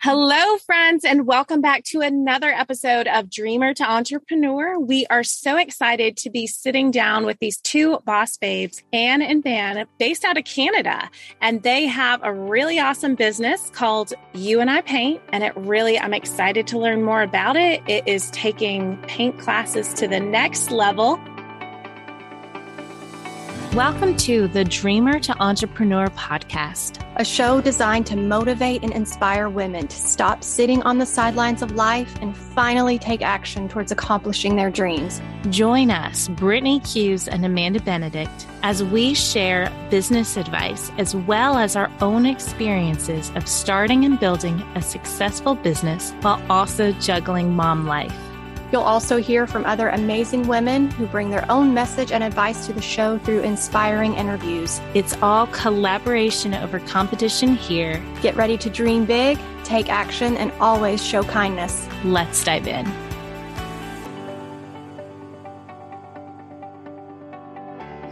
Hello, friends, and welcome back to another episode of Dreamer to Entrepreneur. We are so excited to be sitting down with these two boss babes, Ann and Ban, based out of Canada. And they have a really awesome business called You and I Paint. And it really, I'm excited to learn more about it. It is taking paint classes to the next level. Welcome to the Dreamer to Entrepreneur podcast, a show designed to motivate and inspire women to stop sitting on the sidelines of life and finally take action towards accomplishing their dreams. Join us, Brittany Hughes and Amanda Benedict, as we share business advice as well as our own experiences of starting and building a successful business while also juggling mom life. You'll also hear from other amazing women who bring their own message and advice to the show through inspiring interviews. It's all collaboration over competition here. Get ready to dream big, take action, and always show kindness. Let's dive in.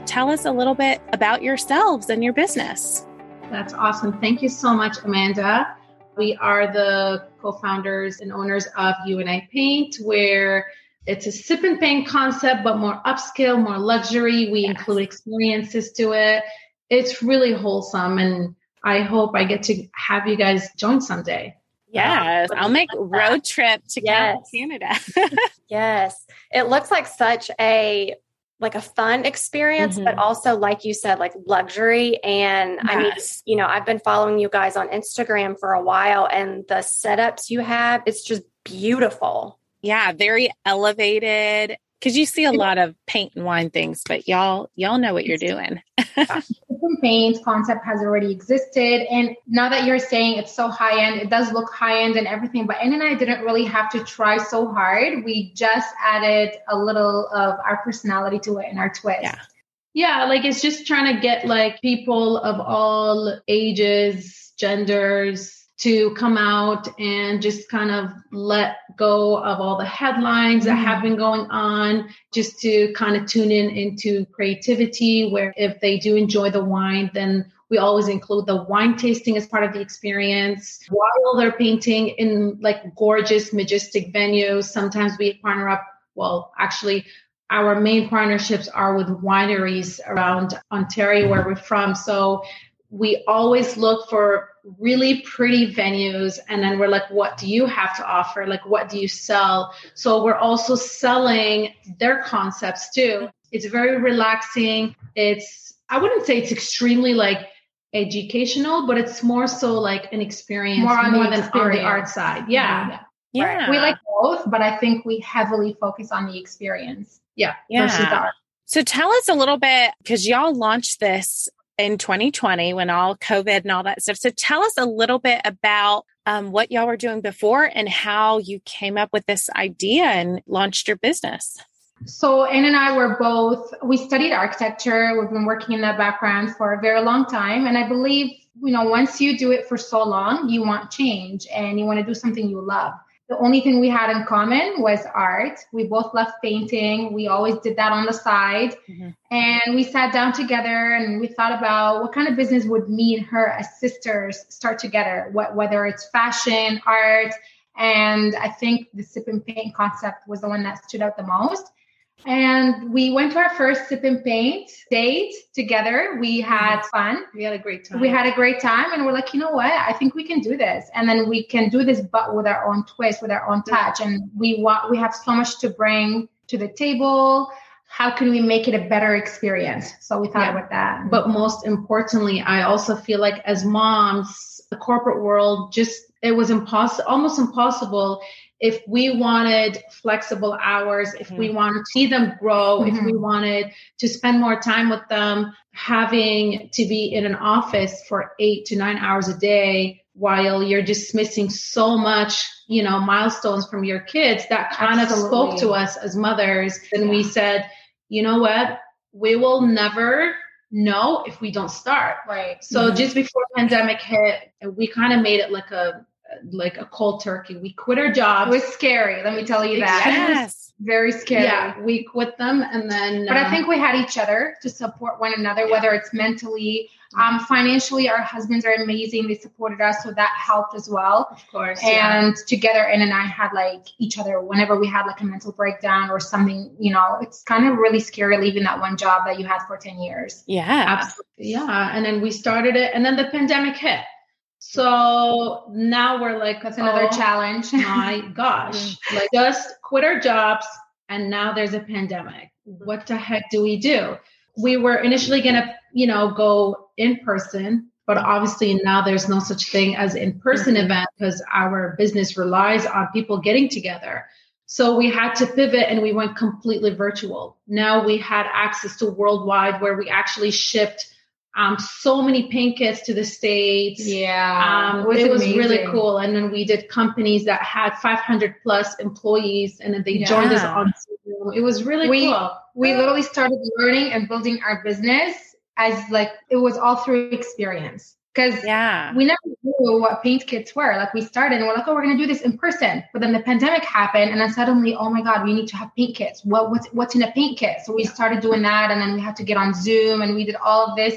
Tell us a little bit about yourselves and your business. That's awesome. Thank you so much, Amanda. We are the co-founders and owners of You and I Paint, where it's a sip and paint concept, but more upscale, more luxury. We yes. include experiences to it. It's really wholesome, and I hope I get to have you guys join someday. Yes, I'll make road trip to yes. Canada. yes, it looks like such a like a fun experience, mm-hmm. but also, like you said, like luxury. And yes. I mean, you know, I've been following you guys on Instagram for a while and the setups you have, it's just beautiful. Yeah, very elevated because you see a lot of paint and wine things, but y'all y'all know what you're doing. paint concept has already existed, and now that you're saying it's so high end, it does look high end and everything. But Ann and I didn't really have to try so hard. We just added a little of our personality to it and our twist. Yeah. Yeah, like it's just trying to get like people of all ages, genders, to come out and just kind of let go of all the headlines that have been going on, just to kind of tune in into creativity. Where if they do enjoy the wine, then we always include the wine tasting as part of the experience while they're painting in like gorgeous, majestic venues. Sometimes we partner up, well, actually, our main partnerships are with wineries around Ontario, where we're from. So we always look for really pretty venues and then we're like what do you have to offer? Like what do you sell? So we're also selling their concepts too. It's very relaxing. It's i wouldn't say it's extremely like educational but it's more so like an experience more, on more than experience. on the art side. Yeah. Yeah, yeah. Right. we like both but i think we heavily focus on the experience. Yeah, yeah. So tell us a little bit because y'all launched this in 2020 when all COVID and all that stuff. So tell us a little bit about um, what y'all were doing before and how you came up with this idea and launched your business. So Ann and I were both, we studied architecture. We've been working in that background for a very long time. And I believe, you know, once you do it for so long, you want change and you want to do something you love. The only thing we had in common was art. We both loved painting. We always did that on the side. Mm-hmm. And we sat down together and we thought about what kind of business would me and her as sisters start together, what, whether it's fashion, art. And I think the sip and paint concept was the one that stood out the most. And we went to our first sip and paint date together. We had fun. We had a great time. We had a great time. And we're like, you know what? I think we can do this. And then we can do this, but with our own twist, with our own touch. And we want, we have so much to bring to the table. How can we make it a better experience? So we thought yeah. about that. But most importantly, I also feel like as moms, the corporate world just, it was impossible, almost impossible if we wanted flexible hours, if mm-hmm. we wanted to see them grow, mm-hmm. if we mm-hmm. wanted to spend more time with them, having to be in an office for eight to nine hours a day while you're just missing so much, you know, milestones from your kids, that kind Absolutely. of spoke to us as mothers. And yeah. we said, you know what? We will never know if we don't start. Right. So mm-hmm. just before pandemic hit, we kind of made it like a like a cold turkey. We quit our jobs. It was scary. Let me tell you that. Yes. very scary. Yeah, we quit them and then. But uh, I think we had each other to support one another, yeah. whether it's mentally, um, financially. Our husbands are amazing; they supported us, so that helped as well. Of course. And yeah. together, Ann and I had like each other whenever we had like a mental breakdown or something. You know, it's kind of really scary leaving that one job that you had for ten years. Yeah, absolutely. Yeah, and then we started it, and then the pandemic hit. So now we're like, that's another oh, challenge. my gosh, like just quit our jobs, and now there's a pandemic. What the heck do we do? We were initially gonna, you know, go in person, but obviously now there's no such thing as in person mm-hmm. event because our business relies on people getting together. So we had to pivot and we went completely virtual. Now we had access to worldwide where we actually shipped um, so many paint kits to the states. Yeah, um, it was, it was really cool. And then we did companies that had 500 plus employees, and then they yeah. joined us on Zoom. It was really we, cool. We literally started learning and building our business as like it was all through experience because yeah. we never knew what paint kits were. Like we started and we're like, oh, we're gonna do this in person. But then the pandemic happened, and then suddenly, oh my god, we need to have paint kits. What what's what's in a paint kit? So we started doing that, and then we had to get on Zoom, and we did all of this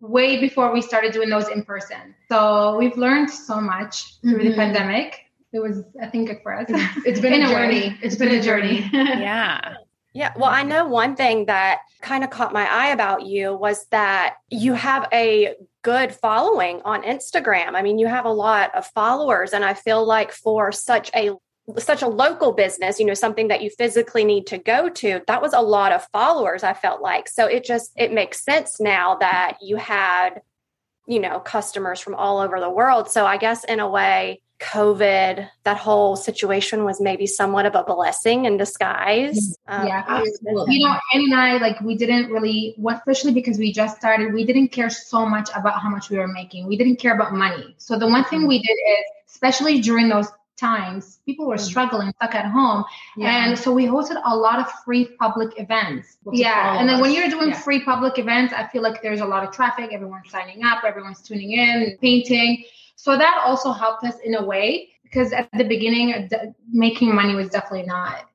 way before we started doing those in person. So we've learned so much through mm-hmm. the pandemic. It was, I think, good for us. It's been a journey. It's been a journey. yeah. Yeah. Well, I know one thing that kind of caught my eye about you was that you have a good following on Instagram. I mean, you have a lot of followers, and I feel like for such a such a local business, you know, something that you physically need to go to, that was a lot of followers, I felt like. So it just it makes sense now that you had, you know, customers from all over the world. So I guess in a way, COVID, that whole situation was maybe somewhat of a blessing in disguise. Um, yeah, absolutely. You know, Ann and I, like, we didn't really, especially because we just started, we didn't care so much about how much we were making. We didn't care about money. So the one thing we did is, especially during those times people were mm. struggling stuck at home yeah. and so we hosted a lot of free public events yeah and then us. when you're doing yeah. free public events i feel like there's a lot of traffic everyone's signing up everyone's tuning in painting so that also helped us in a way because at the beginning making money was definitely not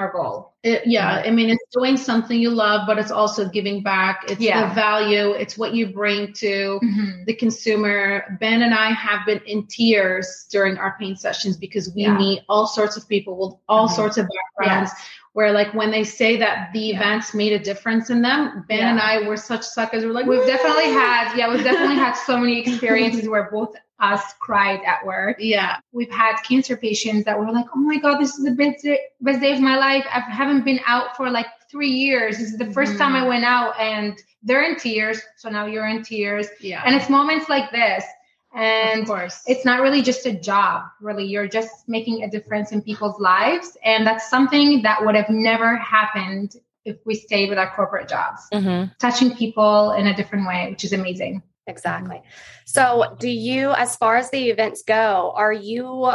our goal. It, yeah, I mean, it's doing something you love, but it's also giving back. It's yeah. the value. It's what you bring to mm-hmm. the consumer. Ban and I have been in tears during our paint sessions because we yeah. meet all sorts of people with all mm-hmm. sorts of backgrounds. Yes. Where like when they say that the yeah. events made a difference in them, Ban and I were such suckers. We're like, we've definitely had, yeah, we've definitely had so many experiences where both us cried at work. Yeah. We've had cancer patients that were like, oh my God, this is the best day, best day of my life. I haven't been out for like three years. This is the 1st mm-hmm. time I went out and they're in tears. So now you're in tears. Yeah. And it's moments like this. And of course. it's not really just a job, really. You're just making a difference in people's lives. And that's something that would have never happened if we stayed with our corporate jobs. Mm-hmm. Touching people in a different way, which is amazing. Exactly. So, do you, as far as the events go, are you,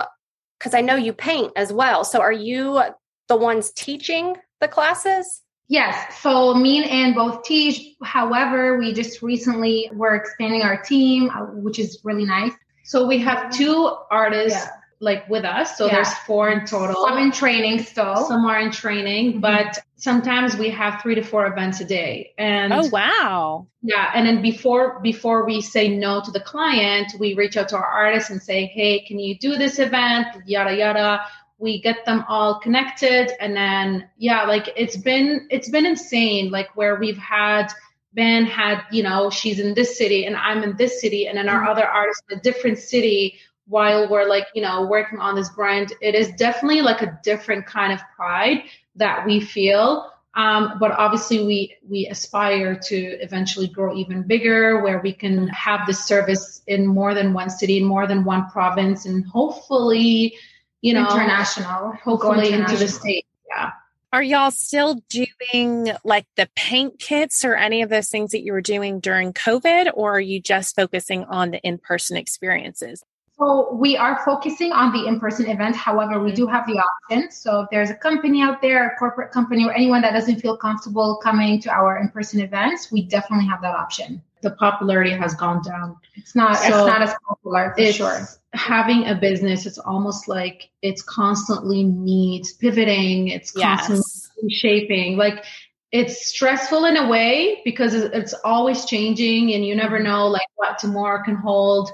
because I know you paint as well. So, are you the ones teaching the classes? Yes. So, me and Ann both teach. However, we just recently were expanding our team, uh, which is really nice. So, we have two artists. Yeah like with us. So yeah. there's four in total. Some in training still. Some are in training, mm-hmm. but sometimes we have three to four events a day. And oh wow. Yeah. And then before before we say no to the client, we reach out to our artists and say, Hey, can you do this event? Yada yada. We get them all connected. And then yeah, like it's been it's been insane, like where we've had Ban had, you know, she's in this city and I'm in this city, and then our mm-hmm. other artist in a different city while we're like you know working on this brand it is definitely like a different kind of pride that we feel. Um, but obviously we we aspire to eventually grow even bigger where we can have this service in more than one city in more than one province and hopefully you know international. Hopefully international. into the state yeah. Are y'all still doing like the paint kits or any of those things that you were doing during covid or are you just focusing on the in-person experiences so we are focusing on the in-person event. However, we do have the option. So if there's a company out there, a corporate company, or anyone that doesn't feel comfortable coming to our in-person events, we definitely have that option. the popularity has gone down. It's not so it's not as popular for sure. Having a business, it's almost like it's constantly needs pivoting, it's constantly yes. shaping. Like it's stressful in a way because it's always changing and you never mm-hmm. know like what tomorrow can hold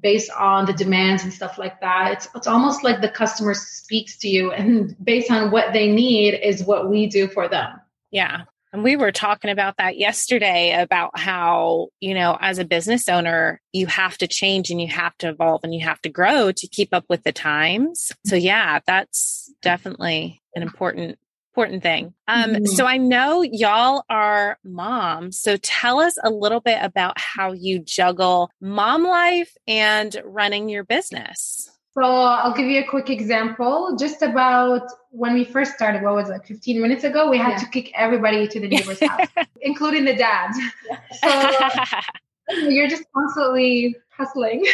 based on the demands and stuff like that. It's it's almost like the customer speaks to you and based on what they need is what we do for them. Yeah. And we were talking about that yesterday about how, you know, as a business owner, you have to change and you have to evolve and you have to grow to keep up with the times. So yeah, that's definitely an important important thing. Um, mm-hmm. So I know y'all are moms. So tell us a little bit about how you juggle mom life and running your business. So I'll give you a quick example. Just about when we first started, what was it, 15 minutes ago, we had yeah. to kick everybody to the neighbor's house, including the dads. So you're just constantly hustling.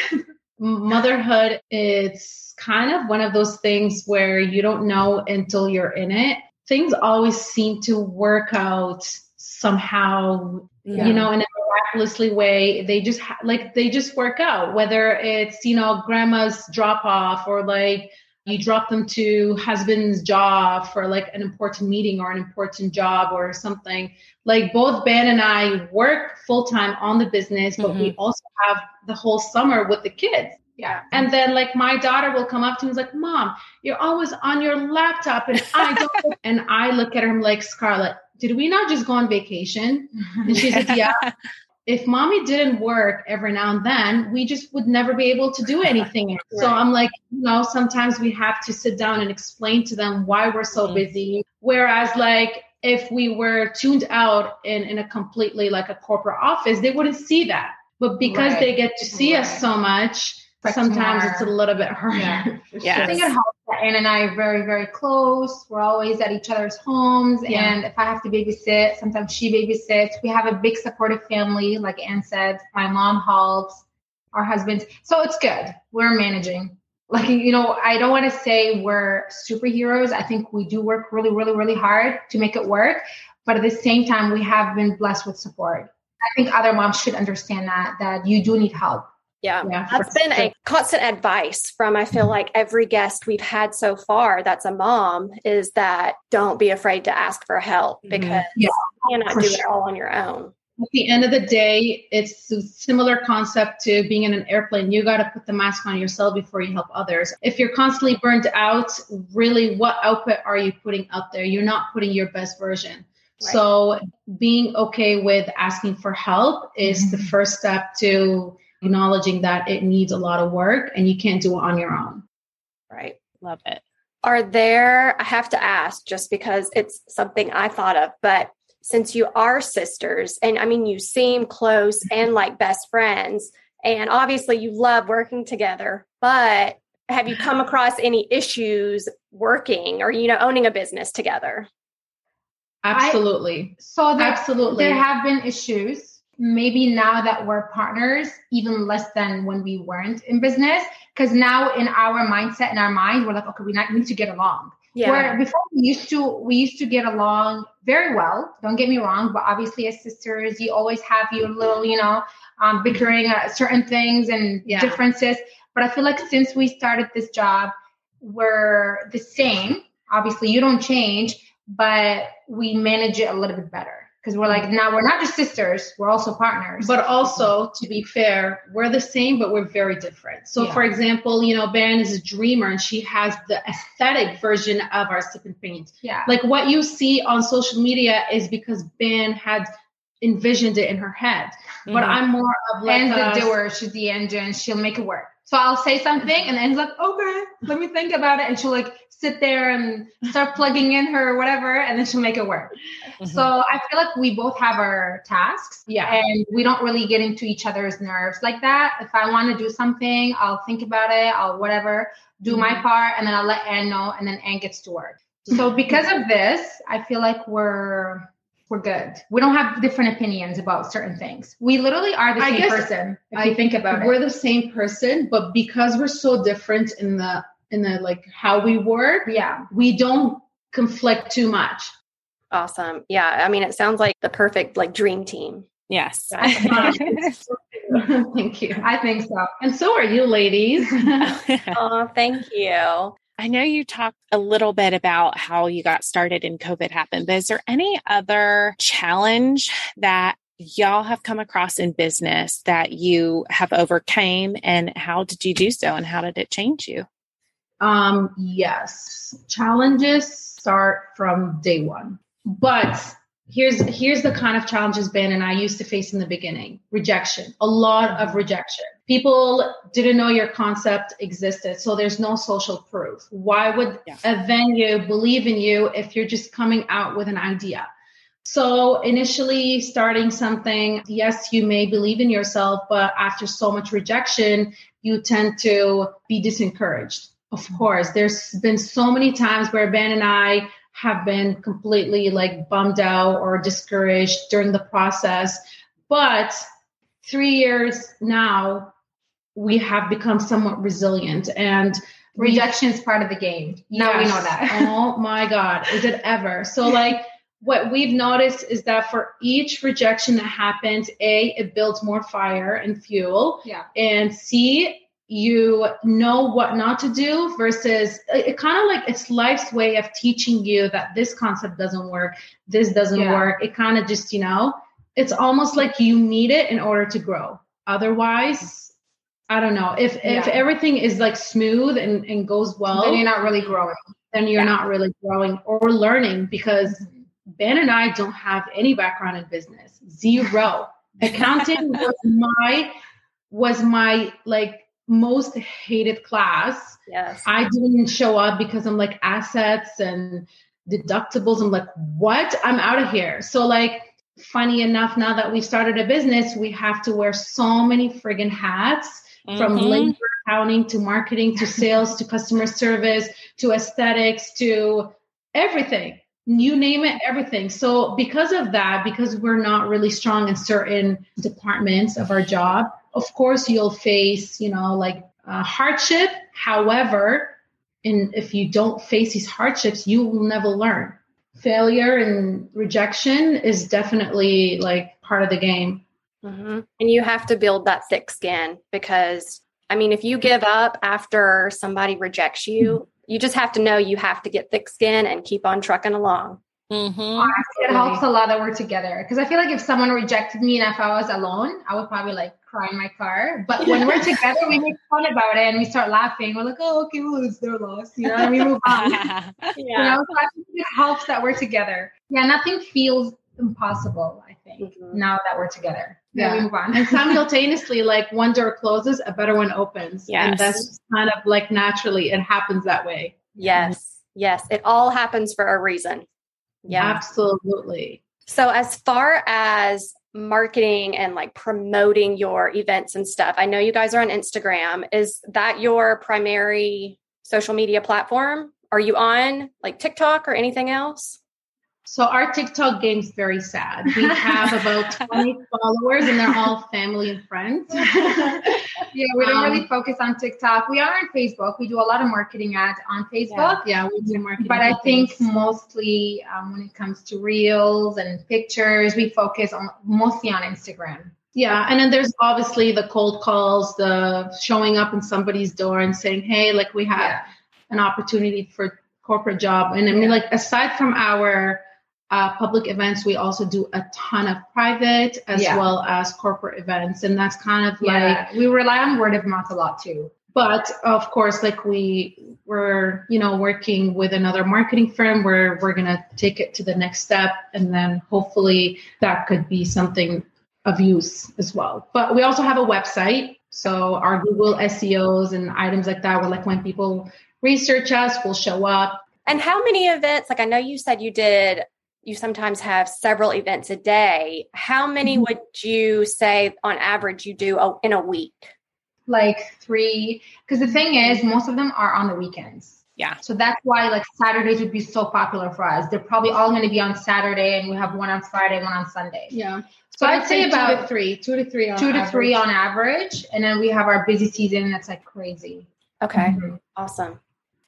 Motherhood, it's kind of one of those things where you don't know until you're in it things always seem to work out somehow yeah. you know in a miraculously way they just ha- like they just work out whether it's you know grandma's drop off or like you drop them to husband's job for like an important meeting or an important job or something like both ban and i work full-time on the business but mm-hmm. we also have the whole summer with the kids yeah. And then like my daughter will come up to me and like, Mom, you're always on your laptop and I don't and I look at her I'm like, Scarlett, did we not just go on vacation? And she said, Yeah. if mommy didn't work every now and then, we just would never be able to do anything. right. So I'm like, you know, sometimes we have to sit down and explain to them why we're so mm-hmm. busy. Whereas like if we were tuned out in, in a completely like a corporate office, they wouldn't see that. But because right. they get to see right. us so much, sometimes it's a little bit harder. Yeah, yes. I think it helps that Ann and I are very, very close. We're always at each other's homes. Yeah. And if I have to babysit, sometimes she babysits. We have a big supportive family, like Ann said. My mom helps, our husbands. So it's good. We're managing. Like, you know, I don't want to say we're superheroes. I think we do work really, really, really hard to make it work. But at the same time, we have been blessed with support. I think other moms should understand that, that you do need help yeah, yeah that's been sure. a constant advice from I feel like every guest we've had so far that's a mom is that don't be afraid to ask for help mm-hmm. because yeah, you cannot do sure. it all on your own. At the end of the day, it's a similar concept to being in an airplane. You got to put the mask on yourself before you help others. If you're constantly burned out, really, what output are you putting out there? You're not putting your best version. Right. So, being okay with asking for help is mm-hmm. the first step to acknowledging that it needs a lot of work and you can't do it on your own. Right. Love it. Are there, I have to ask just because it's something I thought of, but since you are sisters, and I mean, you seem close mm-hmm. and like best friends, and obviously you love working together, but have you come across any issues working or, you know, owning a business together? Absolutely. I, so there, absolutely, there have been issues maybe now that we're partners, even less than when we weren't in business. Because now in our mindset, in our mind, we're like, okay, we need to get along. Yeah. Where before we used to, we used to get along very well. Don't get me wrong, but obviously as sisters, you always have your little, you know, um, bickering at certain things and yeah. differences. But I feel like since we started this job, we're the same. Obviously, you don't change, but we manage it a little bit better because we're like now we're not just sisters we're also partners. But also to be fair we're the same but we're very different. So yeah. for example you know Ban is a dreamer and she has the aesthetic version of our sip and paint. Yeah. Like what you see on social media is because Ban had envisioned it in her head mm-hmm. but i'm more of like Ann's the doer she's the engine she'll make it work so I'll say something and Ann's like, okay, let me think about it. And she'll like sit there and start plugging in her whatever, and then she'll make it work. Mm-hmm. So I feel like we both have our tasks. Yeah. And we don't really get into each other's nerves like that. If I want to do something, I'll think about it, I'll whatever, do mm-hmm. my part, and then I'll let Ann know, and then Ann gets to work. So because of this, I feel like we're we're good. We don't have different opinions about certain things. We literally are the I same person. If I, you think about it, we're the same person, but because we're so different in the in the like how we work, yeah, we don't conflict too much. Awesome. Yeah, I mean, it sounds like the perfect like dream team. Yes. Thank you. I think so. And so are you, ladies. oh, thank you. I know you talked a little bit about how you got started and COVID happened, but is there any other challenge that y'all have come across in business that you have overcame and how did you do so and how did it change you? Um, yes. Challenges start from day one. But here's here's the kind of challenges Ban and I used to face in the beginning. Rejection. A lot of rejection. People didn't know your concept existed, so there's no social proof. Why would yeah. a venue believe in you if you're just coming out with an idea? So initially starting something, yes, you may believe in yourself, but after so much rejection, you tend to be disencouraged. Of mm-hmm. course, there's been so many times where Ban and I have been completely like bummed out or discouraged during the process. But three years now, we have become somewhat resilient and rejection is part of the game. Now we know that. oh my God, is it ever? So, like, what we've noticed is that for each rejection that happens, A, it builds more fire and fuel. Yeah. And C, you know what not to do versus it, it kind of like it's life's way of teaching you that this concept doesn't work, this doesn't yeah. work. It kind of just, you know, it's almost like you need it in order to grow. Otherwise, I don't know. If yeah. if everything is like smooth and, and goes well, then you're not really growing. Then you're yeah. not really growing or learning because mm-hmm. Ban and I don't have any background in business. Zero. Accounting was my was my like most hated class. Yes. I didn't show up because I'm like assets and deductibles. I'm like, what? I'm out of here. So like funny enough, now that we started a business, we have to wear so many friggin' hats mm-hmm. from labor accounting to marketing to sales to customer service to aesthetics to everything. You name it, everything. So because of that, because we're not really strong in certain departments of our job, of course you'll face you know like uh, hardship however and if you don't face these hardships you will never learn failure and rejection is definitely like part of the game mm-hmm. and you have to build that thick skin because i mean if you give up after somebody rejects you you just have to know you have to get thick skin and keep on trucking along Mm-hmm. it helps a lot that we're together because I feel like if someone rejected me and if I was alone, I would probably like cry in my car. But when we're together, we make fun about it and we start laughing. We're like, oh, okay, well, it's their loss, you know, and we move on. yeah. You know, so I think it helps that we're together. Yeah, nothing feels impossible, I think, mm-hmm. now that we're together. Yeah, we move on. and simultaneously, like one door closes, a better one opens. Yes. And that's kind of like naturally, it happens that way. Yes. Yes. It all happens for a reason. Yeah. Absolutely. So, as far as marketing and like promoting your events and stuff, I know you guys are on Instagram. Is that your primary social media platform? Are you on like TikTok or anything else? So our TikTok game's very sad. We have about 20 followers and they're all family and friends. yeah, we don't um, really focus on TikTok. We are on Facebook. We do a lot of marketing ads on Facebook. Yeah, yeah we do marketing. But I think mostly um, when it comes to reels and pictures, we focus on mostly on Instagram. Yeah, and then there's obviously the cold calls, the showing up in somebody's door and saying, "Hey, like we have yeah. an opportunity for corporate job." And I mean, yeah. like aside from our uh, public events, we also do a ton of private as yeah. well as corporate events. And that's kind of yeah. like we rely on word of mouth a lot too. But of course, like we were, you know, working with another marketing firm where we're gonna take it to the next step and then hopefully that could be something of use as well. But we also have a website. So our Google SEOs and items like that, where like when people research us, will show up. And how many events? Like I know you said you did you sometimes have several events a day. How many mm-hmm. would you say on average you do in a week? Like three. Because the thing is, most of them are on the weekends. Yeah. So that's why like Saturdays would be so popular for us. They're probably all going to be on Saturday and we have one on Friday, one on Sunday. Yeah. So I'd, I'd say, say about two to three, two to three, two to average. three on average. And then we have our busy season that's like crazy. Okay. Mm-hmm. Awesome.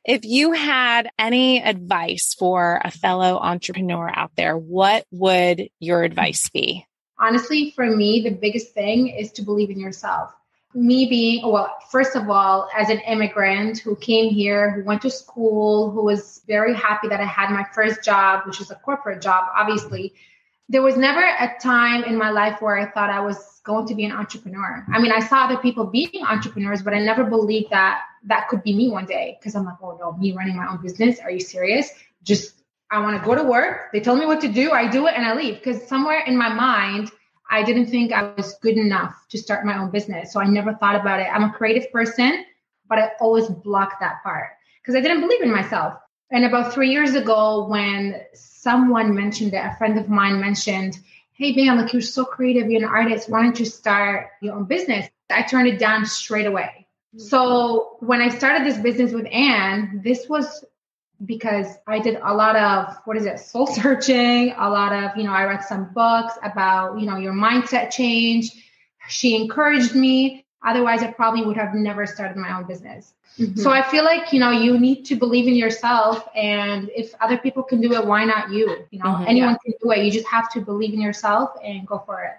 If you had any advice for a fellow entrepreneur out there, what would your advice be? honestly, for me, the biggest thing is to believe in yourself. Me being, well, first of all, as an immigrant who came here, who went to school, who was very happy that I had my first job, which was a corporate job, obviously, there was never a time in my life where I thought I was going to be an entrepreneur. I mean, I saw other people being entrepreneurs, but I never believed that that could be me one day because I'm like, oh no, me running my own business. Are you serious? Just, I want to go to work. They tell me what to do. I do it and I leave because somewhere in my mind, I didn't think I was good enough to start my own business. So I never thought about it. I'm a creative person, but I always blocked that part because I didn't believe in myself. And about three years ago, when someone mentioned it, a friend of mine mentioned, Hey, man, like you're so creative, you're an artist. Why don't you start your own business? I turned it down straight away. So when I started this business with Ann, this was because I did a lot of what is it, soul searching, a lot of, you know, I read some books about, you know, your mindset change. She encouraged me. Otherwise, I probably would have never started my own business. Mm-hmm. So I feel like, you know, you need to believe in yourself. And if other people can do it, why not you? You know, mm-hmm, anyone yeah. can do it. You just have to believe in yourself and go for it.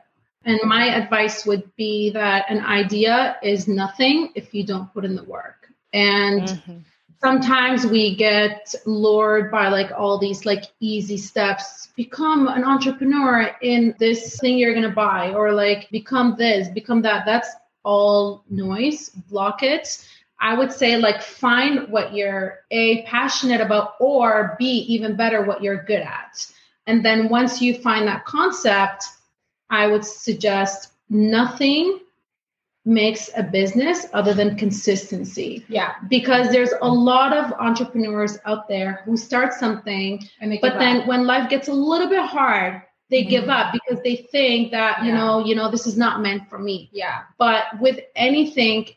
And my advice would be that an idea is nothing if you don't put in the work. And mm-hmm. sometimes we get lured by like all these like easy steps. Become an entrepreneur in this thing you're going to buy, or like become this, become that. That's all noise. Block it I would say like find what you're a passionate about or b even better what you're good at. And then once you find that concept, I would suggest nothing makes a business other than consistency. Yeah. Because there's a lot of entrepreneurs out there who start something and but then up. when life gets a little bit hard, they mm-hmm. give up because they think that, yeah. you know, you know, this is not meant for me. Yeah. But with anything,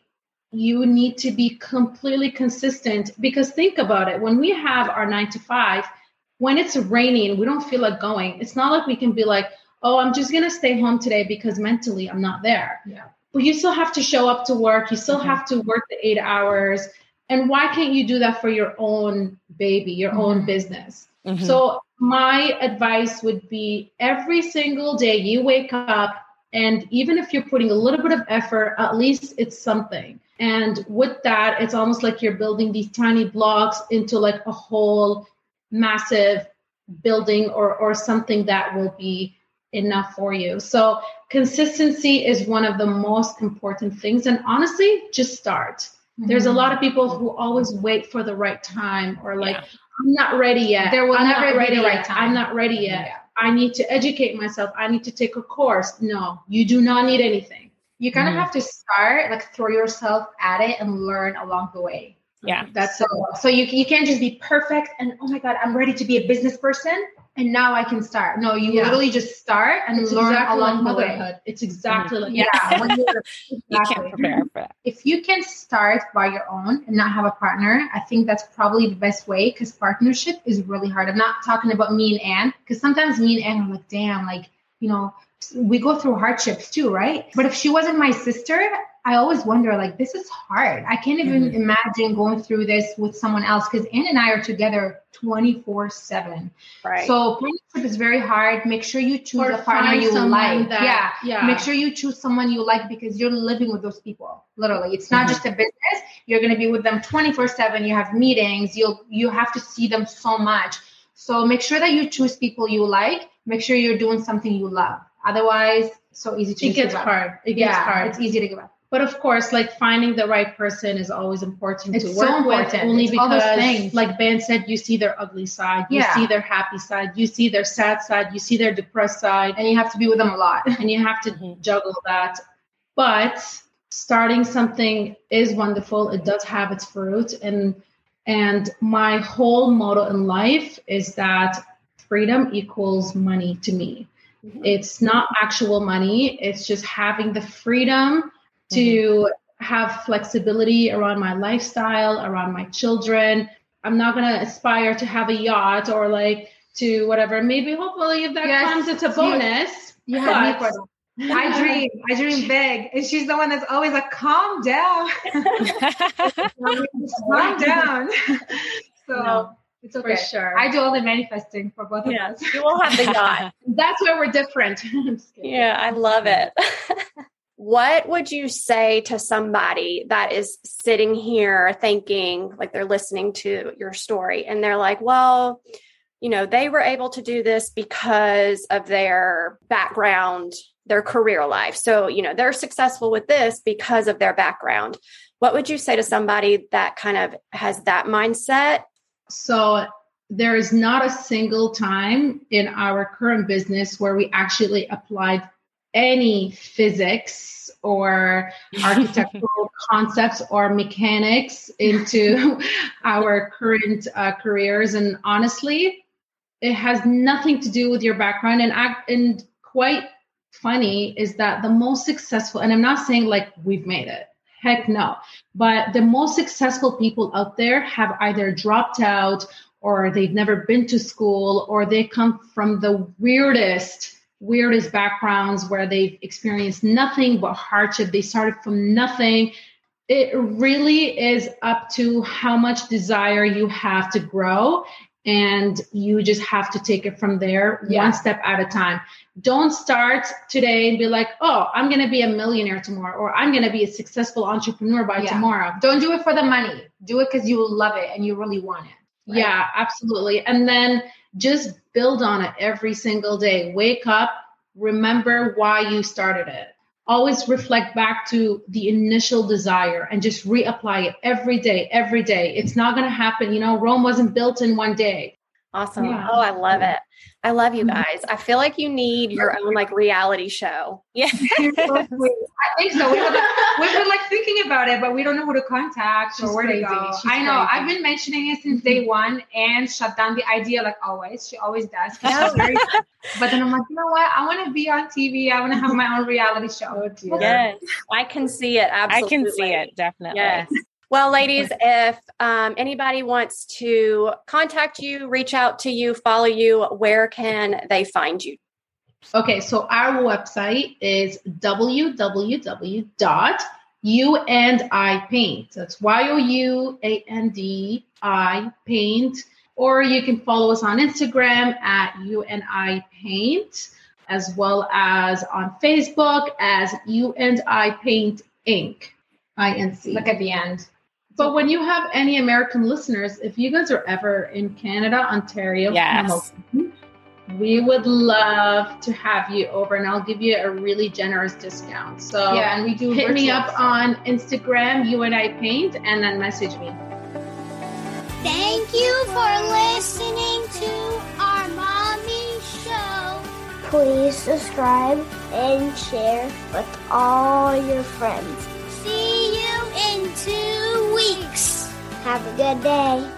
you need to be completely consistent because think about it when we have our nine to five when it's raining we don't feel like going it's not like we can be like oh i'm just going to stay home today because mentally i'm not there yeah but you still have to show up to work you still mm-hmm. have to work the eight hours and why can't you do that for your own baby your mm-hmm. own business mm-hmm. so my advice would be every single day you wake up and even if you're putting a little bit of effort at least it's something and with that, it's almost like you're building these tiny blocks into like a whole massive building or, or something that will be enough for you. So consistency is one of the most important things. And honestly, just start. Mm-hmm. There's a lot of people who always wait for the right time or like, yeah. I'm not ready yet. There will I'm never be ready the right time. I'm not ready yet. Yeah. I need to educate myself. I need to take a course. No, you do not need anything you kind of mm-hmm. have to start like throw yourself at it and learn along the way yeah that's so so you, you can't just be perfect and oh my god i'm ready to be a business person and now i can start no you yeah. literally just start and it's learn exactly along like the way it's exactly mm-hmm. like yeah, when you're, exactly. you can't prepare for it if you can start by your own and not have a partner i think that's probably the best way because partnership is really hard i'm not talking about me and ann because sometimes me and ann are like damn like you know we go through hardships too, right? But if she wasn't my sister, I always wonder like this is hard. I can't even mm-hmm. imagine going through this with someone else because Ann and I are together 24 7. Right. So partnership is very hard. Make sure you choose or a partner you like. That, yeah. Yeah. Make sure you choose someone you like because you're living with those people. Literally. It's not mm-hmm. just a business. You're gonna be with them 24 7. You have meetings, you'll you have to see them so much. So make sure that you choose people you like. Make sure you're doing something you love. Otherwise, so easy to get. it gets hard. It gets yeah, hard. It's easy to give up. But of course, like finding the right person is always important it's to work so important. with. Only it's because, like Ban said, you see their ugly side, you yeah. see their happy side, you see their sad side, you see their depressed side, and you have to be with them a lot, and you have to mm-hmm. juggle that. But starting something is wonderful. It does have its fruit, and and my whole motto in life is that freedom equals money to me. Mm-hmm. It's not actual money, it's just having the freedom to mm-hmm. have flexibility around my lifestyle, around my children. I'm not going to aspire to have a yacht or like to whatever. Maybe hopefully if that yes. comes, it's a bonus. You, you have but, I dream, I dream big. And she's the one that's always like, calm down. calm down. so no It's okay. For sure. I do all the manifesting for both yeah. of us. You will have the yacht. That's where we're different. yeah, I love it. What would you say to somebody that is sitting here thinking like they're listening to your story and they're like, well, you know, they were able to do this because of their background, their career life. So, you know, they're successful with this because of their background. What would you say to somebody that kind of has that mindset? So, there is not a single time in our current business where we actually applied any physics or architectural concepts or mechanics into our current uh, careers. And honestly, it has nothing to do with your background. And act and quite funny is that the most successful, and I'm not saying like we've made it. Heck no. But the most successful people out there have either dropped out or they've never been to school or they come from the weirdest weirdest backgrounds where they've experienced nothing but hardship they started from nothing it really is up to how much desire you have to grow and you just have to take it from there yeah. one step at a time don't start today and be like oh i'm going to be a millionaire tomorrow or i'm going to be a successful entrepreneur by yeah. tomorrow don't do it for the money do it because you love it and you really want it right? yeah absolutely and then just build on it every single day wake up remember why you started it always reflect back to the initial desire and just reapply it every day, every day. It's not going to happen. You know, Rome wasn't built in one day. Awesome. Yeah. Oh, I love it. I love you mm-hmm. guys. I feel like you need your own like reality show. Yeah. I think so. We have, we've been like thinking about it, but we don't know who to contact She's or where crazy. to go. She's I know. Crazy. I've been mentioning it since day one and shut down the idea like always. She always does. Very, but then I'm like, you know what? I want to be on TV. I want to have my own reality show. Oh, yes. I can see it. Absolutely. I can see it. Definitely. Yes. Well, ladies, if um, anybody wants to contact you, reach out to you, follow you, where can they find you? Okay, so our website is www.youandipaint. That's Y O U A N D I paint. Or you can follow us on Instagram at UNI Paint, as well as on Facebook as You and I Paint Inc. INC. Look at the end. But when you have any American listeners, if you guys are ever in Canada, Ontario, yes. we would love to have you over and I'll give you a really generous discount. So yeah, and we do hit me up on Instagram, you and I paint, and then message me. Thank you for listening to our mommy show. Please subscribe and share with all your friends. See you in two weeks. Have a good day.